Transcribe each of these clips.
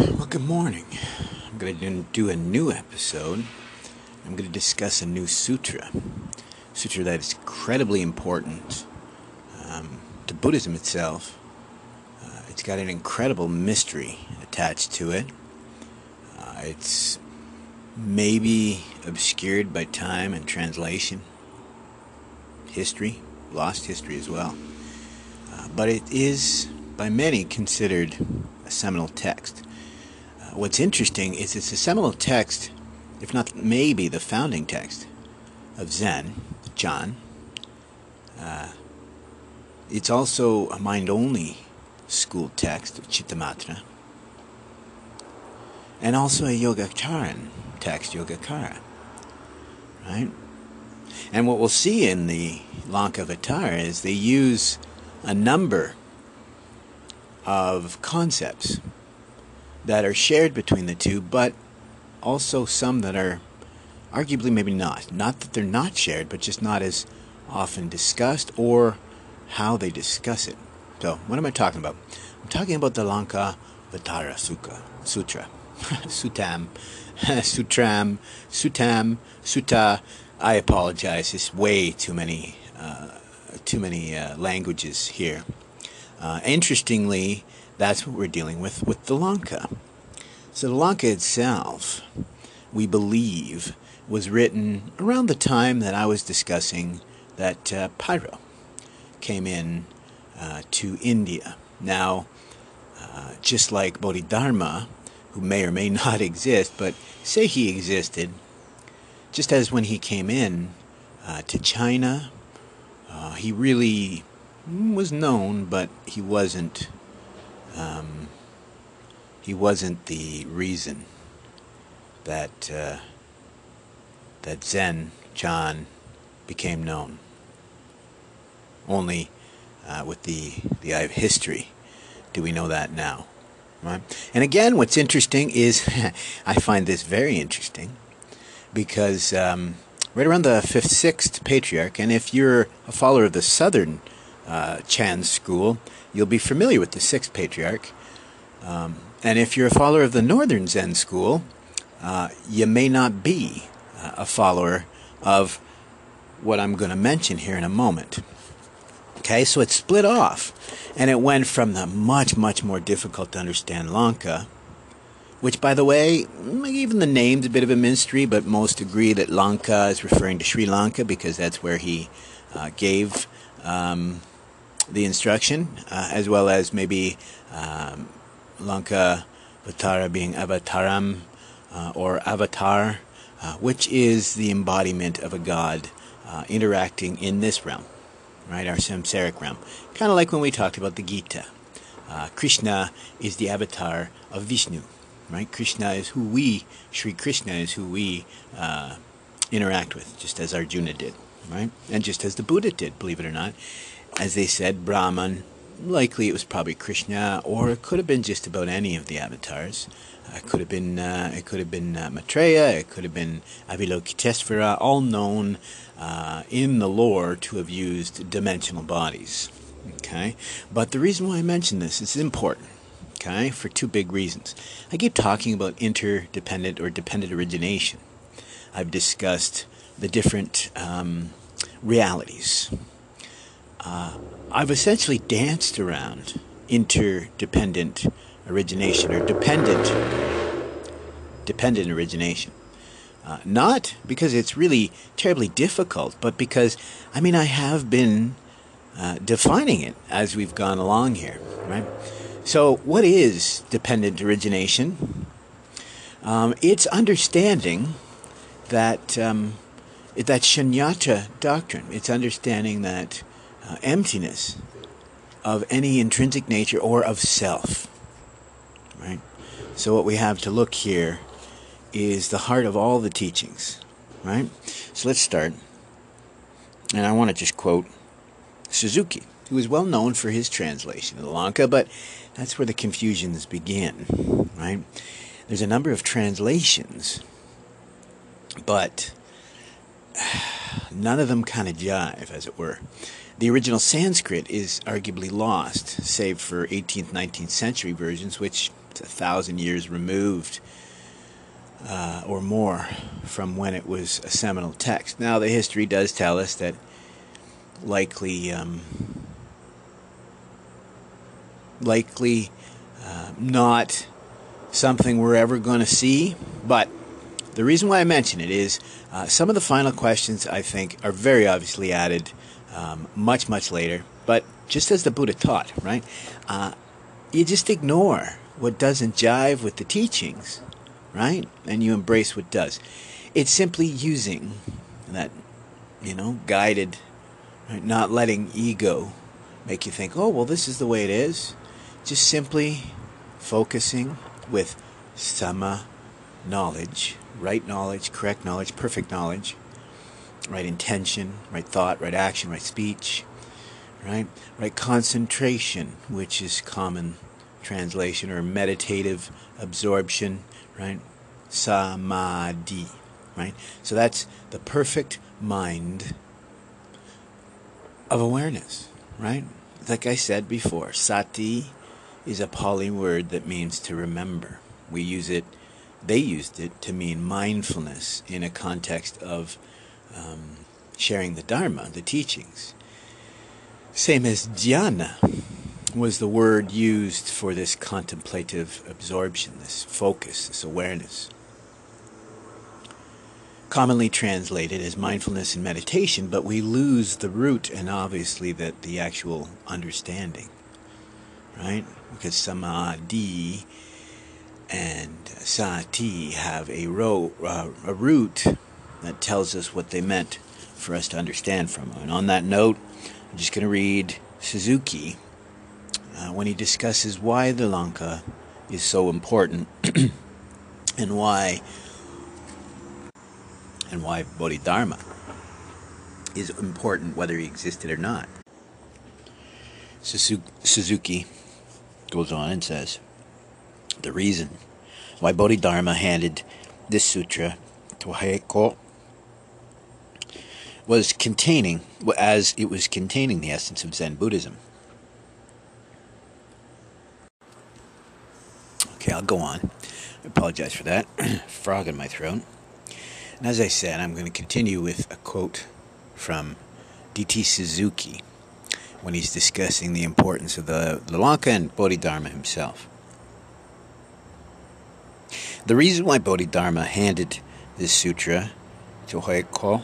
Well, good morning. I'm going to do a new episode. I'm going to discuss a new sutra. Sutra that is incredibly important um, to Buddhism itself. Uh, it's got an incredible mystery attached to it. Uh, it's maybe obscured by time and translation, history, lost history as well. Uh, but it is by many considered a seminal text what's interesting is it's a seminal text, if not maybe the founding text of Zen, Chan. Uh, it's also a mind only school text of Chittamatra. And also a Yogacaran text, Yogacara. Right? And what we'll see in the Lankavatara is they use a number of concepts that are shared between the two, but also some that are arguably maybe not. Not that they're not shared, but just not as often discussed or how they discuss it. So, what am I talking about? I'm talking about the Lanka Vatara Sukha, Sutra. Sutam, Sutram, Sutam, Sutta. I apologize. It's way too many, uh, too many uh, languages here. Uh, interestingly, that's what we're dealing with with the Lanka. So the Lanka itself, we believe, was written around the time that I was discussing that uh, Pyrrho came in uh, to India. Now, uh, just like Bodhidharma, who may or may not exist, but say he existed, just as when he came in uh, to China, uh, he really was known, but he wasn't um, he wasn't the reason that uh, that Zen Chan became known. Only uh, with the the eye of history do we know that now, right? And again, what's interesting is I find this very interesting because um, right around the fifth, sixth patriarch, and if you're a follower of the Southern uh, Chan school, you'll be familiar with the sixth patriarch. Um, and if you're a follower of the Northern Zen school, uh, you may not be uh, a follower of what I'm going to mention here in a moment. Okay, so it split off, and it went from the much, much more difficult to understand Lanka, which, by the way, even the name's a bit of a mystery, but most agree that Lanka is referring to Sri Lanka because that's where he uh, gave um, the instruction, uh, as well as maybe um, Lanka Vatara being Avataram uh, or Avatar, uh, which is the embodiment of a god uh, interacting in this realm, right, our samsaric realm. Kind of like when we talked about the Gita. Uh, Krishna is the avatar of Vishnu, right? Krishna is who we, Sri Krishna is who we uh, interact with, just as Arjuna did, right? And just as the Buddha did, believe it or not as they said, Brahman. Likely it was probably Krishna, or it could have been just about any of the avatars. Uh, it could have been uh, it could have been uh, Maitreya, it could have been Avalokitesvara, all known uh, in the lore to have used dimensional bodies. Okay, but the reason why I mention this is important. Okay, for two big reasons. I keep talking about interdependent or dependent origination. I've discussed the different um, realities uh, I've essentially danced around interdependent origination or dependent dependent origination. Uh, not because it's really terribly difficult, but because I mean I have been uh, defining it as we've gone along here, right? So, what is dependent origination? Um, it's understanding that um, that shunyata doctrine. It's understanding that uh, emptiness of any intrinsic nature or of self. Right? So, what we have to look here is the heart of all the teachings. Right? So, let's start. And I want to just quote Suzuki, who is well known for his translation of the Lanka, but that's where the confusions begin. Right? There's a number of translations, but none of them kind of jive, as it were. The original Sanskrit is arguably lost, save for 18th, 19th century versions, which a thousand years removed uh, or more from when it was a seminal text. Now, the history does tell us that likely, um, likely uh, not something we're ever going to see, but the reason why I mention it is uh, some of the final questions I think are very obviously added um, much, much later, but just as the Buddha taught, right? Uh, you just ignore what doesn't jive with the teachings right? And you embrace what does. It's simply using that, you know, guided, right? not letting ego make you think, oh, well, this is the way it is. Just simply focusing with sama knowledge, right knowledge, correct knowledge, perfect knowledge, right intention, right thought, right action, right speech, right? Right concentration, which is common translation or meditative absorption, right? Samadhi, right? So that's the perfect mind of awareness, right? Like I said before, sati is a Pali word that means to remember. We use it, they used it to mean mindfulness in a context of um, sharing the Dharma, the teachings. Same as dhyana was the word used for this contemplative absorption, this focus, this awareness. Commonly translated as mindfulness and meditation, but we lose the root and obviously that the actual understanding, right? Because samadhi and sati have a, ro- uh, a root that tells us what they meant for us to understand from them. And on that note, I'm just going to read Suzuki uh, when he discusses why the Lanka is so important and why and why Bodhidharma is important whether he existed or not. Suzuki goes on and says the reason why Bodhidharma handed this sutra to Heiko was containing as it was containing the essence of Zen Buddhism. Okay, I'll go on. I apologize for that. Frog in my throat. And as I said, I'm going to continue with a quote from D.T. Suzuki when he's discussing the importance of the, Lanka and Bodhidharma himself. The reason why Bodhidharma handed this sutra to Heiko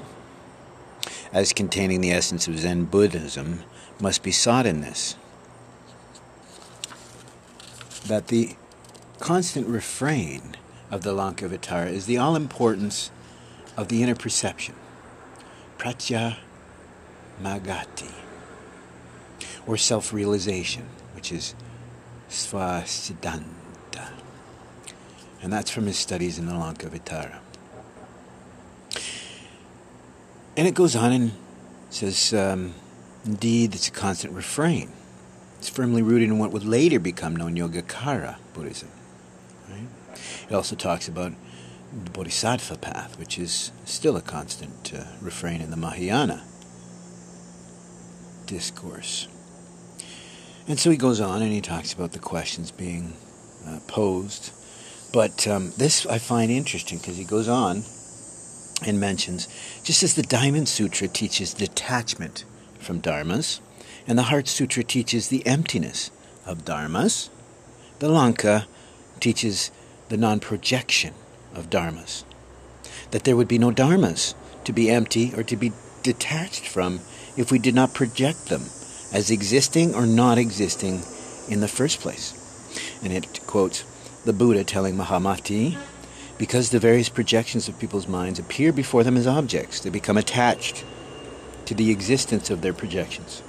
as containing the essence of Zen Buddhism must be sought in this that the constant refrain of the Lankavatara is the all importance of the inner perception, pratya magati, or self realization, which is svasiddhanta. And that's from his studies in the Lankavatara. And it goes on and says, um, indeed, it's a constant refrain. It's firmly rooted in what would later become known Yogacara Buddhism. It also talks about the Bodhisattva path, which is still a constant uh, refrain in the Mahayana discourse. And so he goes on and he talks about the questions being uh, posed. But um, this I find interesting because he goes on and mentions just as the Diamond Sutra teaches detachment from dharmas, and the Heart Sutra teaches the emptiness of dharmas, the Lanka teaches the non projection of dharmas. That there would be no dharmas to be empty or to be detached from if we did not project them as existing or not existing in the first place. And it quotes the Buddha telling Mahamati, because the various projections of people's minds appear before them as objects, they become attached to the existence of their projections.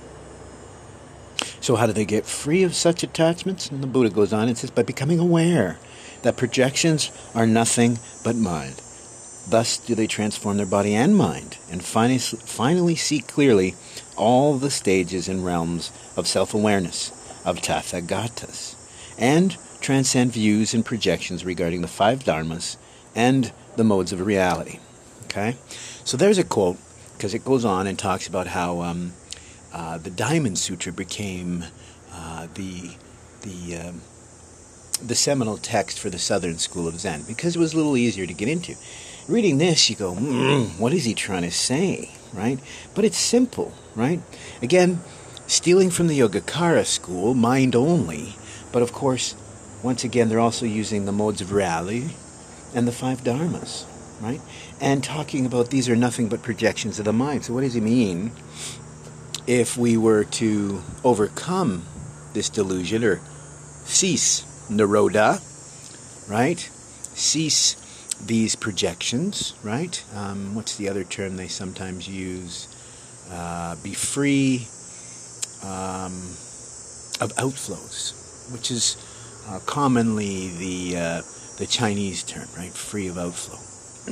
So, how do they get free of such attachments? And the Buddha goes on and says, by becoming aware that projections are nothing but mind. Thus do they transform their body and mind, and finally, finally see clearly all the stages and realms of self awareness, of Tathagatas, and transcend views and projections regarding the five dharmas and the modes of reality. Okay? So there's a quote, because it goes on and talks about how um, uh, the Diamond Sutra became uh, the, the um, the seminal text for the Southern School of Zen because it was a little easier to get into. Reading this, you go, mm, what is he trying to say, right? But it's simple, right? Again, stealing from the Yogacara school, mind only, but of course, once again, they're also using the modes of reality and the five dharmas, right? And talking about these are nothing but projections of the mind. So, what does he mean if we were to overcome this delusion or cease Nirodha, right? Cease these projections, right? Um, what's the other term they sometimes use? Uh, be free um, of outflows, which is uh, commonly the uh, the Chinese term, right? Free of outflow.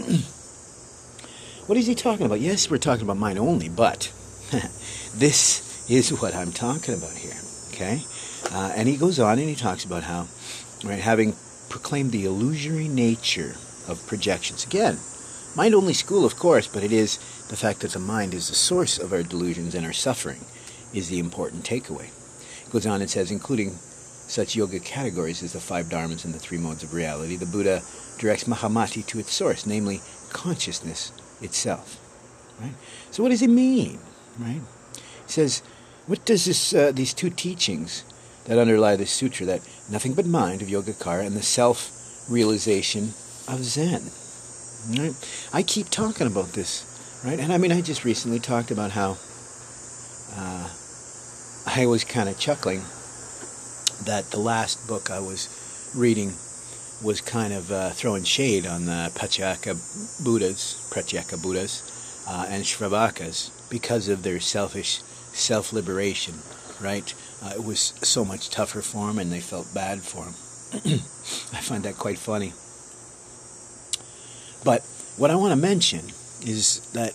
what is he talking about? Yes, we're talking about mind only, but this is what I'm talking about here. Okay, uh, and he goes on and he talks about how, right, having proclaimed the illusory nature of projections. Again, mind only school, of course, but it is the fact that the mind is the source of our delusions and our suffering is the important takeaway. It goes on and says, including such yoga categories as the five dharmas and the three modes of reality, the Buddha directs Mahamati to its source, namely consciousness itself. Right? So, what does it mean? Right? He says, what does this, uh, these two teachings that underlie this sutra, that nothing but mind of Yogacara and the self-realization of Zen. Right? I keep talking about this, right? And I mean, I just recently talked about how uh, I was kind of chuckling that the last book I was reading was kind of uh, throwing shade on the Pacceka Buddhas, Buddhas, uh, and Shravakas because of their selfish self-liberation, right? Uh, it was so much tougher for them, and they felt bad for them. I find that quite funny. But what I want to mention is that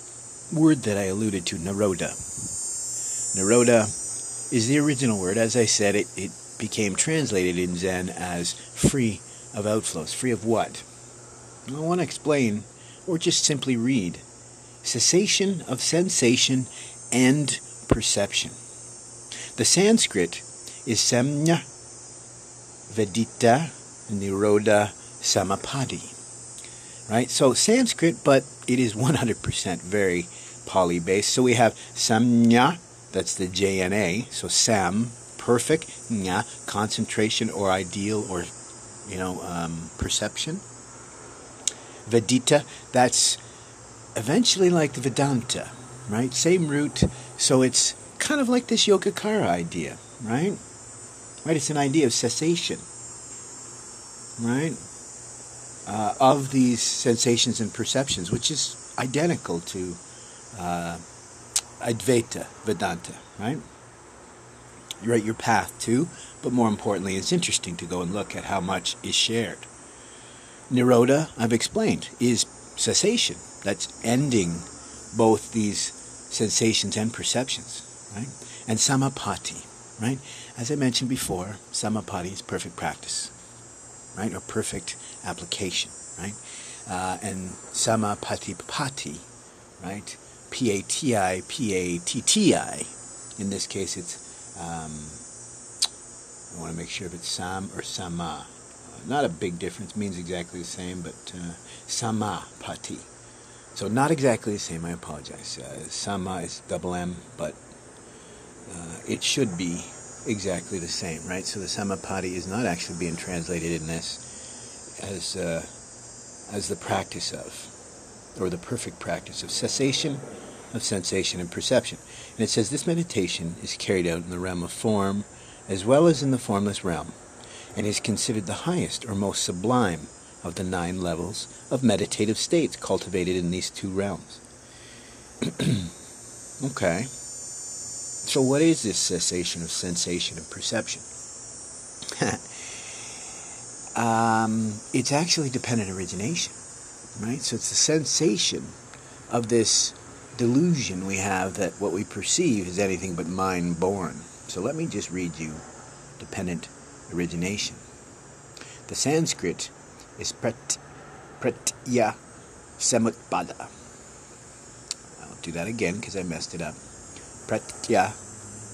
word that I alluded to, Nirodha. Nirodha is the original word. As I said, it, it became translated in Zen as free of outflows. Free of what? I want to explain, or just simply read. Cessation of sensation and perception. The Sanskrit is Samnya Vedita Nirodha Samapadi. Right? So Sanskrit, but it is 100% very Pali based. So we have Samnya, that's the JNA. So Sam, perfect, Nya, concentration or ideal or, you know, um, perception. Vedita, that's eventually like the Vedanta, right? Same root. So it's kind of like this Yogacara idea, right? Right? It's an idea of cessation, right? Uh, of these sensations and perceptions, which is identical to uh, Advaita Vedanta, right? You're your path too, but more importantly, it's interesting to go and look at how much is shared. Nirodha, I've explained, is cessation. That's ending both these sensations and perceptions right? And samapatti, right? As I mentioned before, samapatti is perfect practice, right? Or perfect application, right? Uh, and samapatti pati, right? P-A-T-I, P-A-T-T-I. In this case, it's, um, I want to make sure if it's sam or sama. Uh, not a big difference, means exactly the same, but uh, samapati. So not exactly the same, I apologize. Uh, sama is double M, but uh, it should be exactly the same, right? So the samapatti is not actually being translated in this as uh, as the practice of, or the perfect practice of cessation of sensation and perception. And it says this meditation is carried out in the realm of form as well as in the formless realm, and is considered the highest or most sublime of the nine levels of meditative states cultivated in these two realms. okay. So, what is this cessation of sensation and perception? um, it's actually dependent origination, right? So, it's the sensation of this delusion we have that what we perceive is anything but mind born. So, let me just read you dependent origination. The Sanskrit is prat, pratya samutpada. I'll do that again because I messed it up. Pratya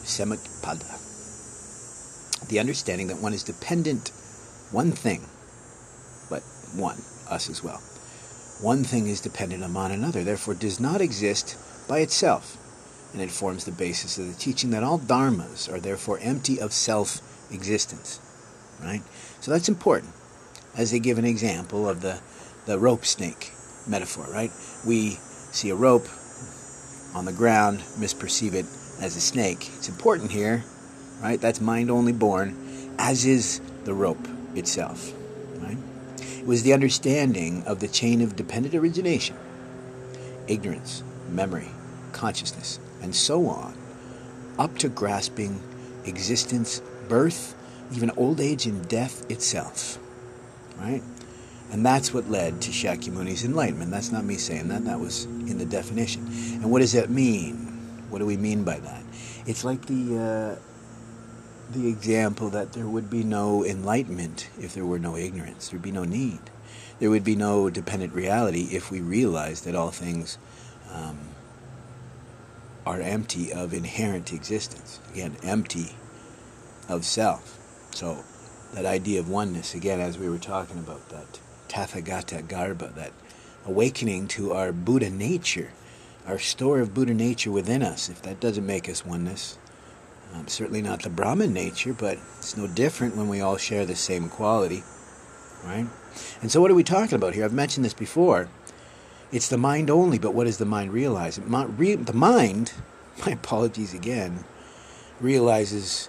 Samutpada. The understanding that one is dependent one thing, but one, us as well. One thing is dependent upon another, therefore does not exist by itself, and it forms the basis of the teaching that all dharmas are therefore empty of self existence. Right? So that's important. As they give an example of the, the rope snake metaphor, right? We see a rope on the ground, misperceive it as a snake. It's important here, right? That's mind only born, as is the rope itself, right? Was the understanding of the chain of dependent origination, ignorance, memory, consciousness, and so on, up to grasping existence, birth, even old age and death itself, right? And that's what led to Shakyamuni's enlightenment. That's not me saying that, that was in the definition. And what does that mean? What do we mean by that? It's like the, uh, the example that there would be no enlightenment if there were no ignorance. There'd be no need. There would be no dependent reality if we realized that all things um, are empty of inherent existence. Again, empty of self. So, that idea of oneness, again, as we were talking about, that Tathagata Garbha, that awakening to our Buddha nature, our store of Buddha nature within us. If that doesn't make us oneness, um, certainly not the Brahman nature, but it's no different when we all share the same quality, right? And so, what are we talking about here? I've mentioned this before. It's the mind only, but what does the mind realize? The mind, my apologies again, realizes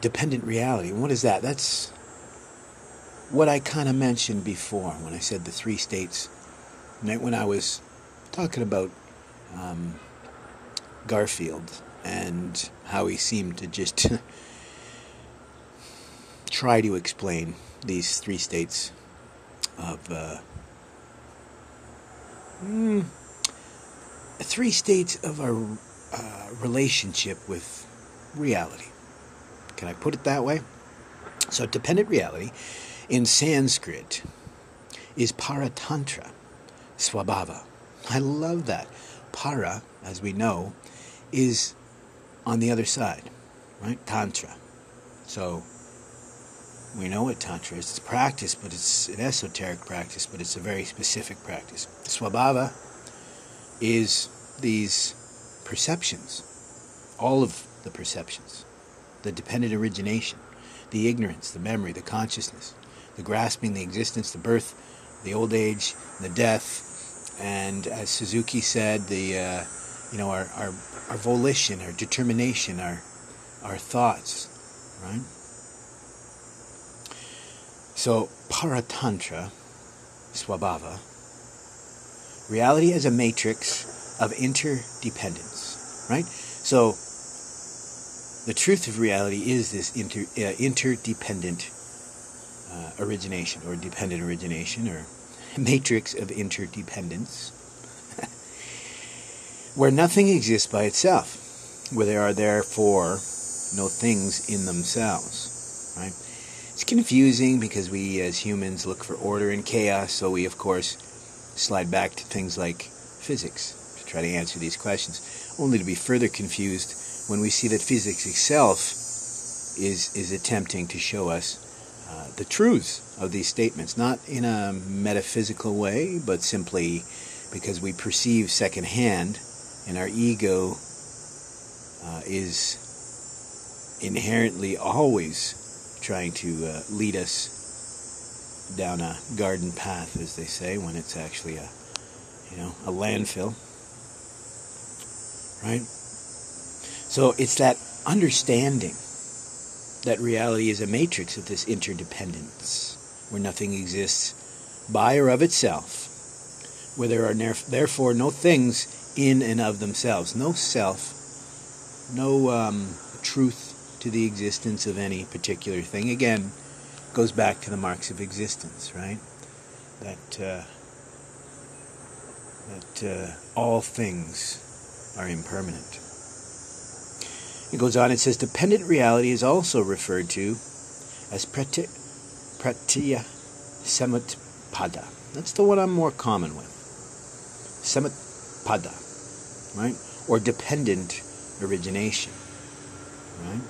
dependent reality. And what is that? That's what I kind of mentioned before when I said the three states. When I was talking about um, Garfield and how he seemed to just try to explain these three states of uh, mm, three states of our uh, relationship with reality. Can I put it that way? So, dependent reality in Sanskrit is paratantra, swabhava. I love that. Para, as we know, is on the other side, right? Tantra. So we know what Tantra is. It's practice, but it's an esoteric practice, but it's a very specific practice. Swabhava is these perceptions, all of the perceptions, the dependent origination, the ignorance, the memory, the consciousness, the grasping, the existence, the birth, the old age, the death, and as Suzuki said, the uh, you know our, our our volition, our determination, our our thoughts, right? So paratantra, swabhava, reality as a matrix of interdependence, right? So the truth of reality is this inter, uh, interdependent uh, origination or dependent origination or matrix of interdependence where nothing exists by itself, where there are therefore no things in themselves. Right? It's confusing because we as humans look for order in chaos, so we of course slide back to things like physics to try to answer these questions, only to be further confused when we see that physics itself is is attempting to show us uh, the truths of these statements, not in a metaphysical way, but simply because we perceive secondhand and our ego uh, is inherently always trying to uh, lead us down a garden path, as they say, when it's actually a, you know, a landfill, right? So it's that understanding that reality is a matrix of this interdependence, where nothing exists by or of itself, where there are therefore no things in and of themselves. No self, no um, truth to the existence of any particular thing. Again, goes back to the marks of existence, right? That uh, that uh, all things are impermanent. It goes on. It says dependent reality is also referred to as prati, pratya samutpada. That's the one I'm more common with. Samut pada, right? Or dependent origination, right?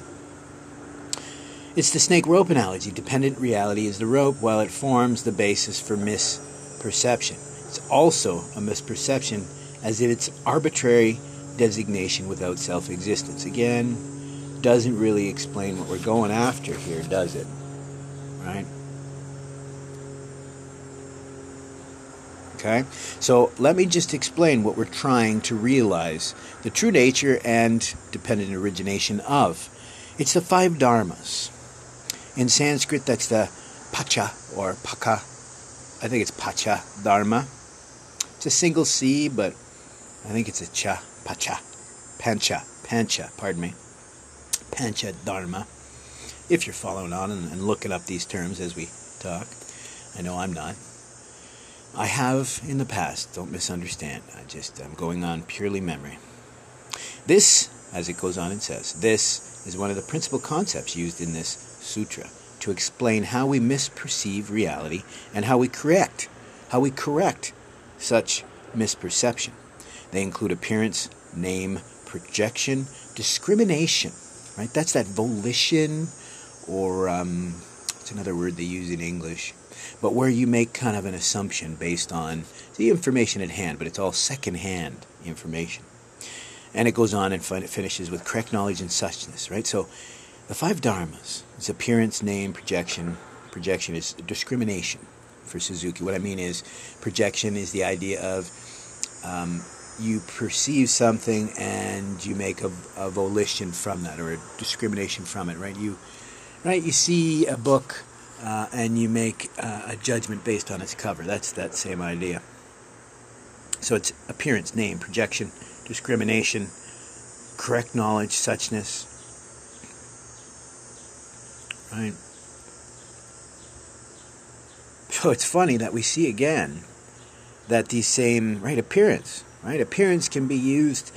It's the snake rope analogy. Dependent reality is the rope while it forms the basis for misperception. It's also a misperception as if it's arbitrary designation without self existence. Again, doesn't really explain what we're going after here, does it? Right? Okay? So let me just explain what we're trying to realize the true nature and dependent origination of. It's the five dharmas. In Sanskrit, that's the pacha or paka. I think it's pacha dharma. It's a single C, but I think it's a cha, pacha, pancha, pancha, pardon me. Pancha dharma. If you're following on and, and looking up these terms as we talk, I know I'm not. I have in the past, don't misunderstand. I just, I'm going on purely memory. This, as it goes on and says, this is one of the principal concepts used in this sutra to explain how we misperceive reality and how we correct, how we correct such misperception. They include appearance, name, projection, discrimination, right? That's that volition, or um, it's another word they use in English but where you make kind of an assumption based on the information at hand, but it's all second-hand information. And it goes on and fin- finishes with correct knowledge and suchness, right? So the five dharmas is appearance, name, projection. Projection is discrimination for Suzuki. What I mean is, projection is the idea of um, you perceive something and you make a, a volition from that or a discrimination from it, right? You, right? You see a book uh, and you make uh, a judgment based on its cover. That's that same idea. So it's appearance, name, projection, discrimination, correct knowledge, suchness. Right? So it's funny that we see again that these same, right, appearance, right? Appearance can be used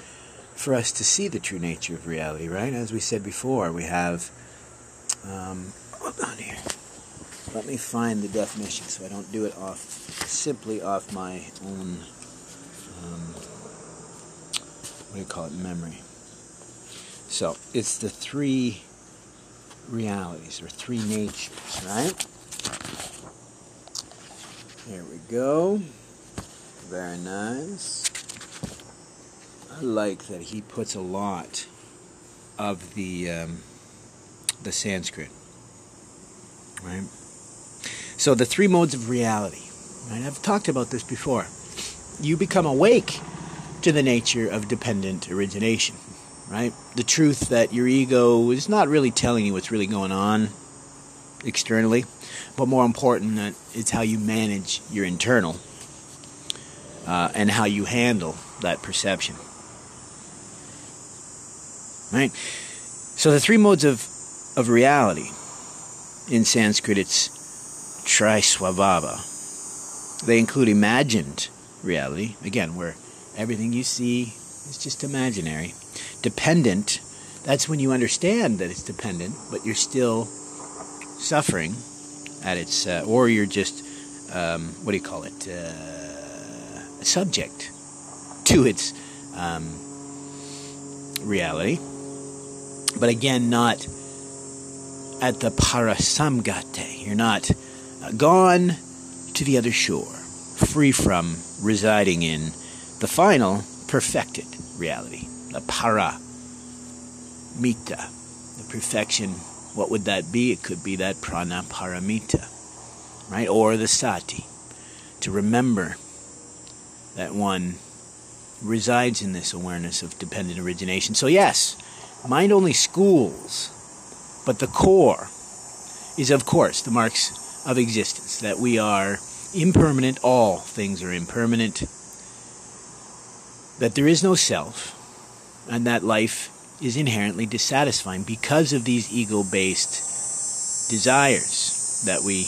for us to see the true nature of reality, right? As we said before, we have, um, hold on here. Let me find the definition so I don't do it off simply off my own um, what do you call it memory. So it's the three realities or three natures, right? Here we go. Very nice. I like that he puts a lot of the um, the Sanskrit, right? So the three modes of reality. Right? I've talked about this before. You become awake to the nature of dependent origination, right? The truth that your ego is not really telling you what's really going on externally, but more important, that it's how you manage your internal uh, and how you handle that perception. Right? So the three modes of, of reality in Sanskrit, it's Trisvabhava. They include imagined reality, again, where everything you see is just imaginary. Dependent, that's when you understand that it's dependent, but you're still suffering at its, uh, or you're just, um, what do you call it, uh, subject to its um, reality. But again, not at the parasamgate. You're not gone to the other shore, free from residing in the final perfected reality, the para mita, the perfection. What would that be? It could be that prajna paramita, right? Or the sati, to remember that one resides in this awareness of dependent origination. So, yes, mind only schools, but the core is, of course, the marks of existence, that we are impermanent, all things are impermanent, that there is no self, and that life is inherently dissatisfying because of these ego based desires that we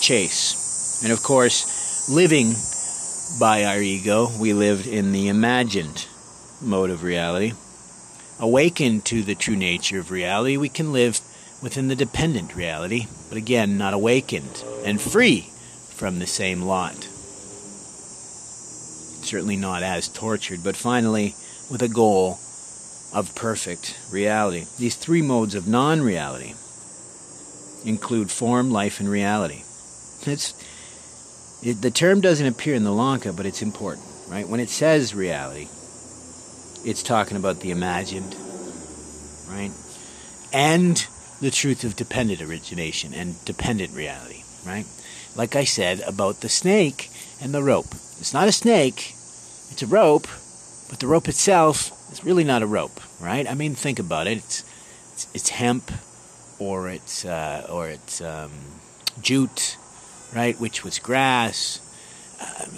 chase. And of course, living by our ego, we lived in the imagined mode of reality. Awakened to the true nature of reality, we can live within the dependent reality, but again, not awakened and free from the same lot. Certainly not as tortured, but finally with a goal of perfect reality. These three modes of non reality include form, life, and reality. It's it, the term doesn't appear in the Lanka, but it's important, right? When it says reality, it's talking about the imagined, right? And the truth of dependent origination and dependent reality, right? Like I said about the snake and the rope. It's not a snake, it's a rope, but the rope itself is really not a rope, right? I mean, think about it. It's it's, it's hemp, or it's uh, or it's um, jute, right? Which was grass.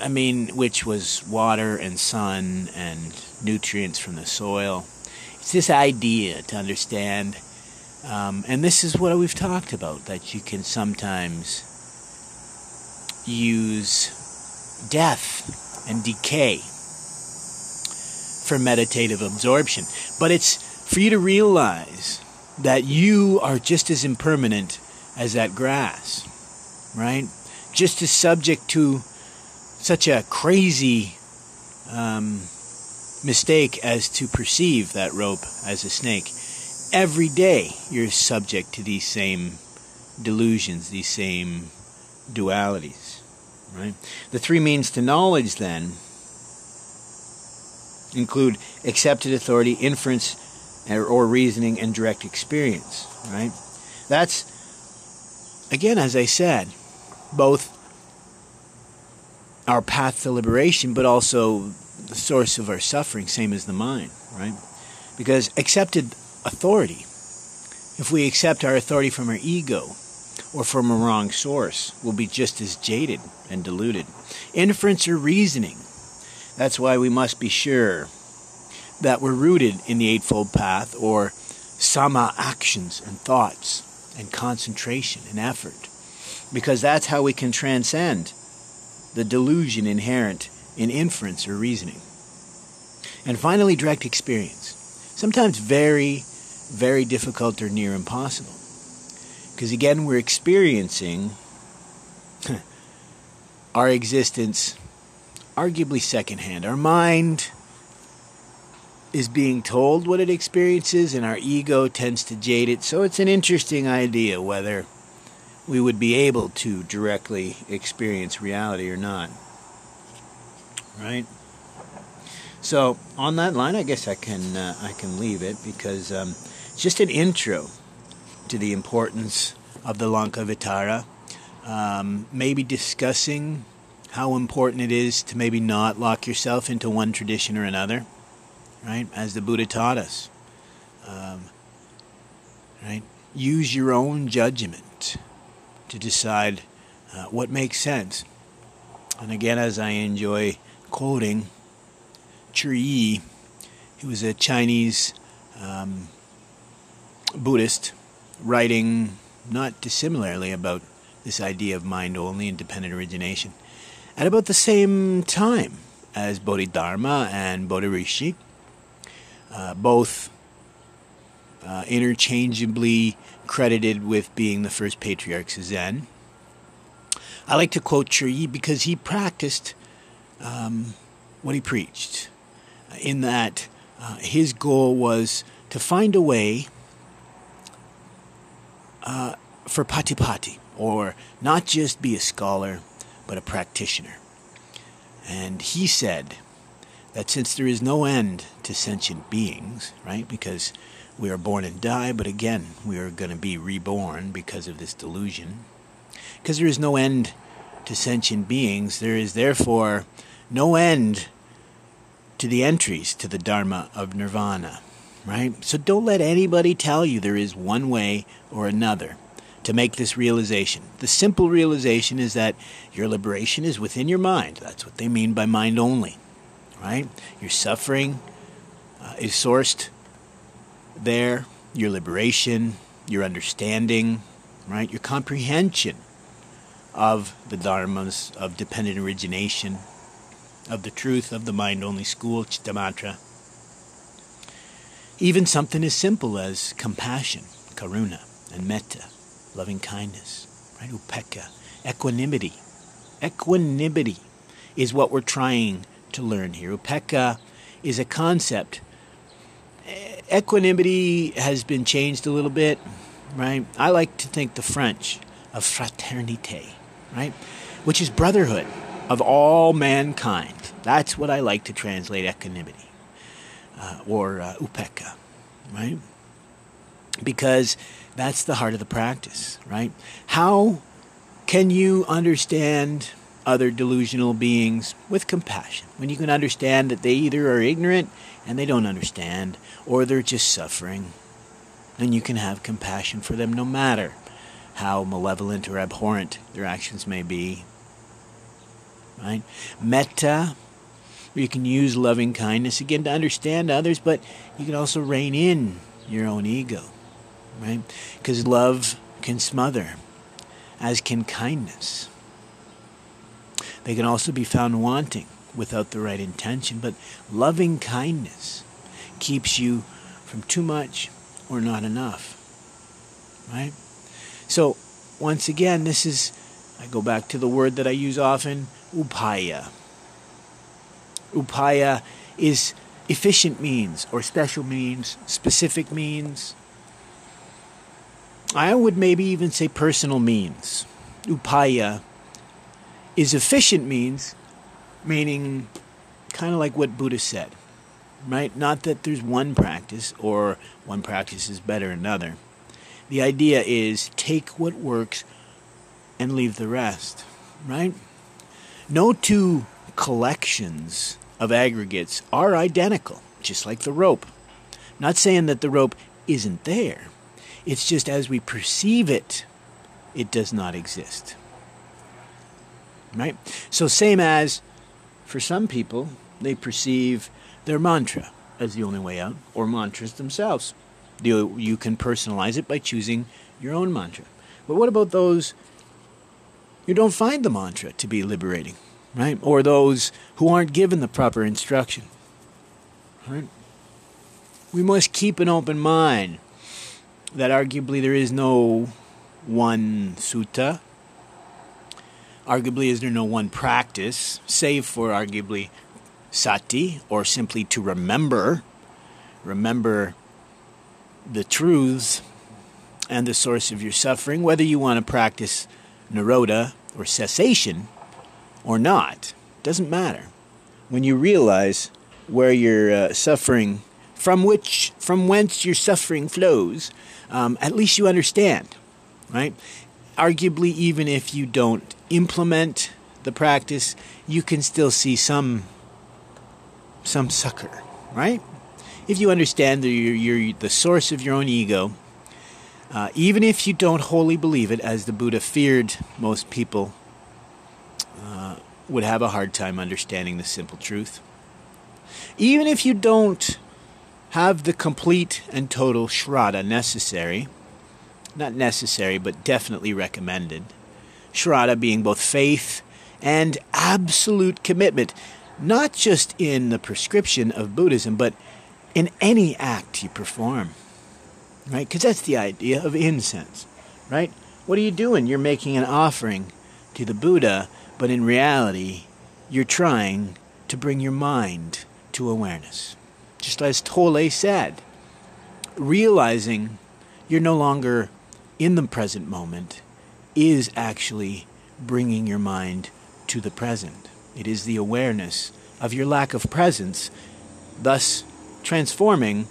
I mean, which was water and sun and nutrients from the soil. It's this idea to understand, um, and this is what we've talked about that you can sometimes use death and decay for meditative absorption. But it's for you to realize that you are just as impermanent as that grass, right? Just as subject to such a crazy um, mistake as to perceive that rope as a snake. Every day you're subject to these same delusions, these same dualities, right? The three means to knowledge then include accepted authority, inference, or reasoning, and direct experience, right? That's, again, as I said, both our path to liberation, but also the source of our suffering, same as the mind, right? Because accepted authority, if we accept our authority from our ego or from a wrong source, we'll be just as jaded and deluded. Inference or reasoning, that's why we must be sure that we're rooted in the Eightfold Path or sama actions and thoughts and concentration and effort. Because that's how we can transcend the delusion inherent in inference or reasoning. And finally, direct experience. Sometimes very, very difficult or near impossible. Because again, we're experiencing our existence arguably secondhand. Our mind is being told what it experiences, and our ego tends to jade it. So it's an interesting idea whether we would be able to directly experience reality or not. Right? So on that line, I guess I can uh, I can leave it because um, just an intro to the importance of the Lankavatara. Um, maybe discussing how important it is to maybe not lock yourself into one tradition or another right? As the Buddha taught us. Um, right? Use your own judgment to decide uh, what makes sense. And again, as I enjoy quoting Zhiyi, he was a Chinese um, Buddhist writing not dissimilarly about this idea of mind only and dependent origination at about the same time as Bodhidharma and Bodhirishi uh, both uh, interchangeably credited with being the first patriarchs of Zen. I like to quote Zhiyi because he practiced um, what he preached, in that uh, his goal was to find a way uh, for patipati, or not just be a scholar, but a practitioner. And he said, that since there is no end to sentient beings, right, because we are born and die, but again, we are going to be reborn because of this delusion. Because there is no end to sentient beings, there is therefore no end to the entries to the Dharma of Nirvana, right? So don't let anybody tell you there is one way or another to make this realization. The simple realization is that your liberation is within your mind. That's what they mean by mind only right? Your suffering uh, is sourced there, your liberation, your understanding, right? Your comprehension of the dharmas, of dependent origination, of the truth of the mind only school, Chittamatra. Even something as simple as compassion, karuna, and metta, loving kindness, right? Upeka, equanimity. Equanimity is what we're trying to learn here. Upeka is a concept. Equanimity has been changed a little bit. right? I like to think the French of fraternité, right? Which is brotherhood of all mankind. That's what I like to translate equanimity uh, or uh, upekkha, right? Because that's the heart of the practice, right? How can you understand other delusional beings with compassion when you can understand that they either are ignorant and they don't understand or they're just suffering? And you can have compassion for them no matter how malevolent or abhorrent their actions may be. Right? Metta, you can use loving kindness again to understand others, but you can also rein in your own ego. Right? Because love can smother, as can kindness. They can also be found wanting without the right intention, but loving kindness keeps you from too much or not enough. Right? So, once again, this is, I go back to the word that I use often, upaya. Upaya is efficient means or special means, specific means. I would maybe even say personal means. Upaya is efficient means, meaning kind of like what Buddha said, right? Not that there's one practice or one practice is better than another. The idea is take what works and leave the rest, right? No two collections of aggregates are identical, just like the rope. Not saying that the rope isn't there, it's just as we perceive it, it does not exist. Right? So, same as for some people, they perceive their mantra as the only way out, or mantras themselves. You, you can personalize it by choosing your own mantra. But what about those who don't find the mantra to be liberating, right? Or those who aren't given the proper instruction, right? We must keep an open mind that arguably there is no one sutta. Arguably, is there no one practice, save for arguably sati, or simply to remember, remember the truths and the source of your suffering, whether you want to practice nirodha or cessation or not, doesn't matter. When you realize where your uh, suffering, from which, from whence your suffering flows, um, at least you understand, right? Arguably, even if you don't implement the practice, you can still see some some succor, right? If you understand that you're, you're the source of your own ego, uh, even if you don't wholly believe it, as the Buddha feared most people would have a hard time understanding the simple truth. Even if you don't have the complete and total shraddha necessary, not necessary, but definitely recommended. Shraddha being both faith and absolute commitment, not just in the prescription of Buddhism, but in any act you perform. Right? Because that's the idea of incense. Right? What are you doing? You're making an offering to the Buddha, but in reality, you're trying to bring your mind to awareness just as Tolle said, realizing you're no longer in the present moment is actually bringing your mind to the present. It is the awareness of your lack of presence, thus transforming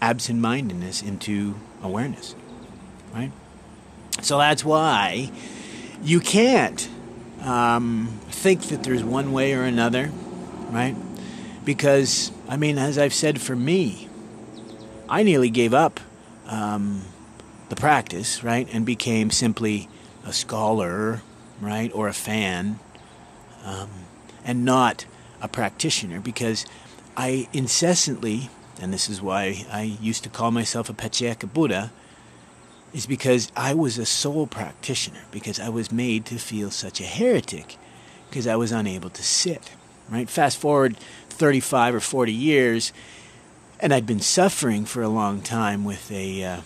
absent mindedness into awareness. Right? So that's why you can't um, think that there's one way or another, right? because I mean, as I've said, for me, I nearly gave up um, the practice, right, and became simply a scholar, right, or a fan, um, and not a practitioner, because I incessantly, and this is why I used to call myself a Pacceka Buddha, is because I was a sole practitioner, because I was made to feel such a heretic, because I was unable to sit. Right? Fast forward 35 or 40 years, and I'd been suffering for a long time with a uh,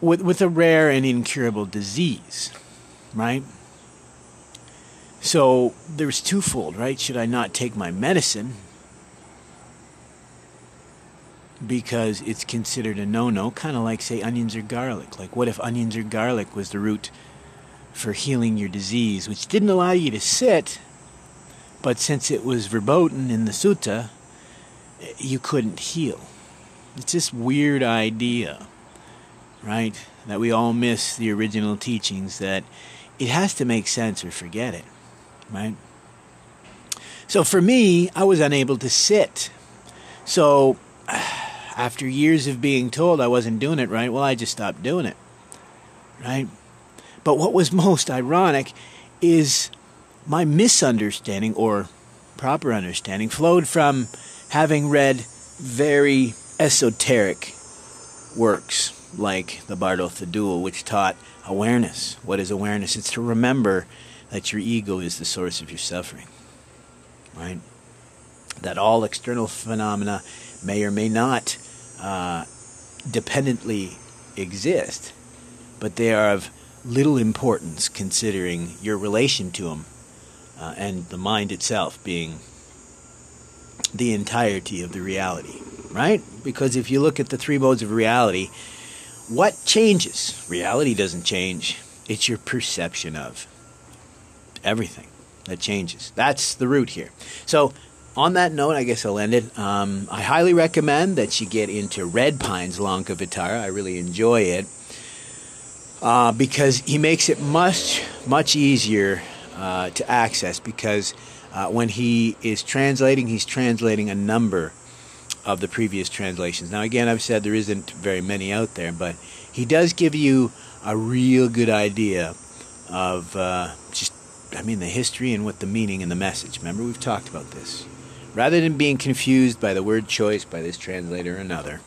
with with a rare and incurable disease, right? So there was twofold, right? Should I not take my medicine? Because it's considered a no-no, kind of like say onions or garlic. Like what if onions or garlic was the root for healing your disease, which didn't allow you to sit, but since it was verboten in the sutta, you couldn't heal. It's this weird idea, right? That we all miss the original teachings that it has to make sense or forget it, right? So for me, I was unable to sit. So after years of being told I wasn't doing it right, well, I just stopped doing it, right? But what was most ironic is my misunderstanding or proper understanding flowed from having read very esoteric works like the Bardo Thodol, which taught awareness. What is awareness? It's to remember that your ego is the source of your suffering, right? That all external phenomena may or may not uh, dependently exist, but they are of little importance considering your relation to them uh, and the mind itself being the entirety of the reality, right? Because if you look at the three modes of reality, what changes? Reality doesn't change, it's your perception of everything that changes. That's the root here. So, on that note, I guess I'll end it. Um, I highly recommend that you get into Red Pine's Lankavatara. I really enjoy it uh, because he makes it much, much easier uh, to access because uh, when he is translating, he's translating a number of the previous translations. Now, again, I've said there isn't very many out there, but he does give you a real good idea of uh, just, I mean, the history and what the meaning and the message. Remember, we've talked about this. Rather than being confused by the word choice by this translator or another,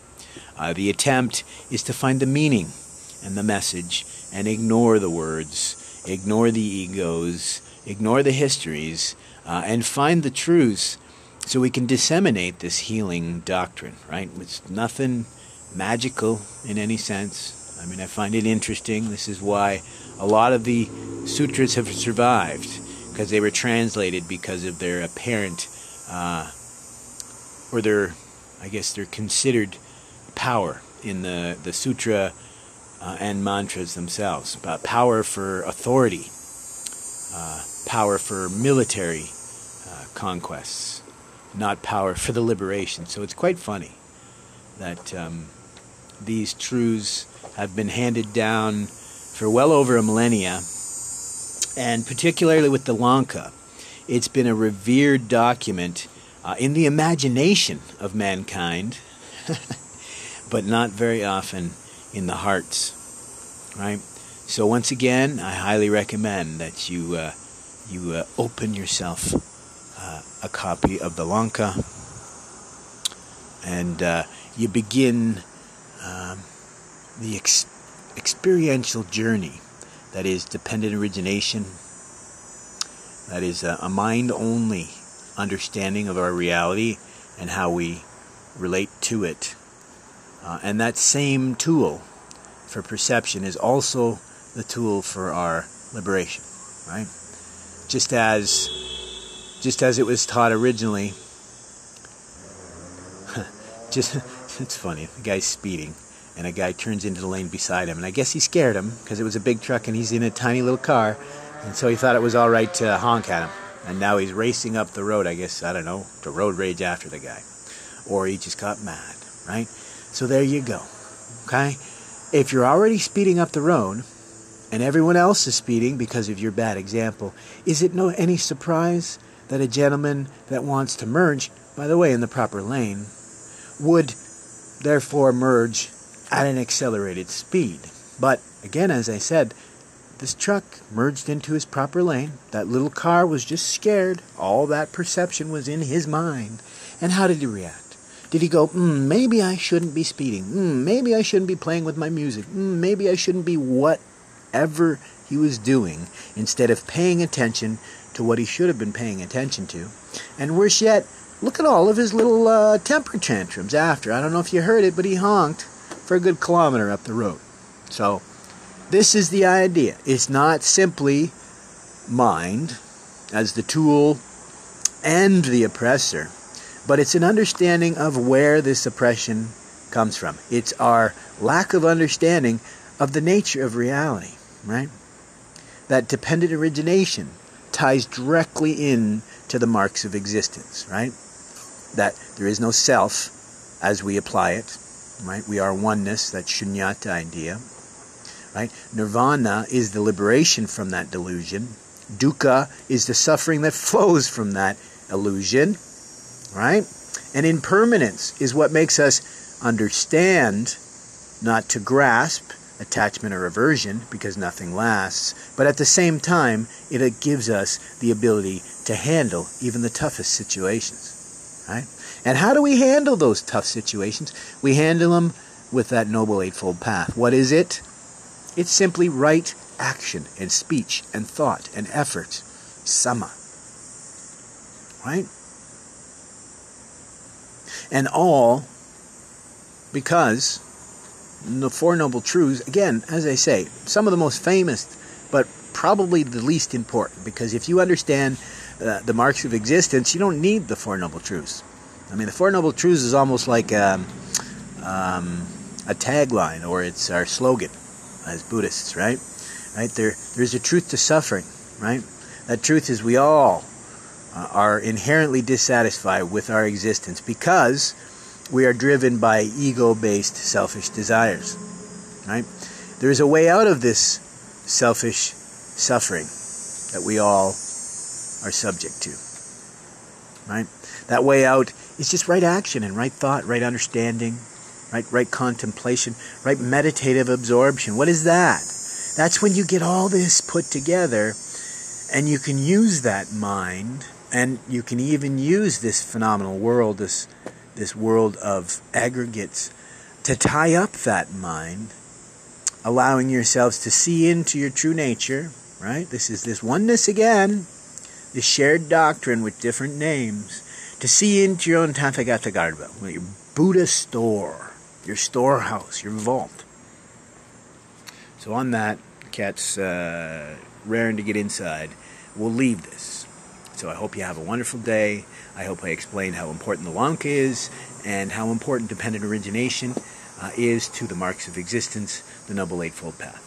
uh, the attempt is to find the meaning and the message and ignore the words, ignore the egos, ignore the histories, uh, and find the truths so we can disseminate this healing doctrine, right? It's nothing magical in any sense. I mean, I find it interesting. This is why a lot of the sutras have survived because they were translated because of their apparent, uh, or their, I guess, they're considered power in the, the sutra uh, and mantras themselves. But power for authority, uh, power for military uh, conquests, not power for the liberation. So it's quite funny that um, these truths have been handed down for well over a millennia, and particularly with the Lanka, it's been a revered document uh, in the imagination of mankind, but not very often in the hearts. Right? So once again, I highly recommend that you uh, you uh, open yourself uh, a copy of the Lanka, and uh, you begin um, the ex- experiential journey that is dependent origination. That is a, a mind only understanding of our reality and how we relate to it. Uh, and that same tool for perception is also the tool for our liberation, right? Just as just as it was taught originally. just it's funny. The guy's speeding and a guy turns into the lane beside him and I guess he scared him because it was a big truck and he's in a tiny little car and so he thought it was all right to honk at him. And now he's racing up the road, I guess, I don't know, to road rage after the guy. Or he just got mad, right? So there you go. Okay? If you're already speeding up the road and everyone else is speeding because of your bad example, is it no any surprise that a gentleman that wants to merge, by the way, in the proper lane, would therefore merge at an accelerated speed? But again, as I said, this truck merged into his proper lane. That little car was just scared. All that perception was in his mind. And how did he react? Did he go, mm, maybe I shouldn't be speeding? Mm, maybe I shouldn't be playing with my music? Mm, maybe I shouldn't be whatever he was doing instead of paying attention to what he should have been paying attention to? And worse yet, look at all of his little uh, temper tantrums after. I don't know if you heard it, but he honked for a good kilometer up the road. So, this is the idea. It's not simply mind as the tool and the oppressor but it's an understanding of where this oppression comes from. It's our lack of understanding of the nature of reality, right? That dependent origination ties directly in to the marks of existence, right? That there is no self as we apply it, right? We are oneness, that shunyata idea, right? Nirvana is the liberation from that delusion. Dukkha is the suffering that flows from that illusion, right? And impermanence is what makes us understand, not to grasp attachment or aversion, because nothing lasts, but at the same time, it gives us the ability to handle even the toughest situations, right? And how do we handle those tough situations? We handle them with that Noble Eightfold Path. What is it? It's simply right action and speech and thought and effort. Sama. Right? And all because the Four Noble Truths, again, as I say, some of the most famous, but probably the least important. Because if you understand uh, the marks of existence, you don't need the Four Noble Truths. I mean, the Four Noble Truths is almost like a, um, um, a tagline, or it's our slogan as Buddhists, right? Right there, there's a truth to suffering, right? That truth is we all uh, are inherently dissatisfied with our existence because we are driven by ego based selfish desires. Right? There is a way out of this selfish suffering that we all are subject to. Right? That way out is just right action and right thought, right understanding, right right contemplation, right meditative absorption. What is that? That's when you get all this put together and you can use that mind and you can even use this phenomenal world, this this world of aggregates, to tie up that mind, allowing yourselves to see into your true nature, right? This is this oneness again, this shared doctrine with different names, to see into your own Tathagata Garbha, your Buddha store, your storehouse, your vault. So on that, cat's uh, raring to get inside. We'll leave this. So I hope you have a wonderful day. I hope I explained how important the Lanka is and how important dependent origination uh, is to the marks of existence, the Noble Eightfold Path.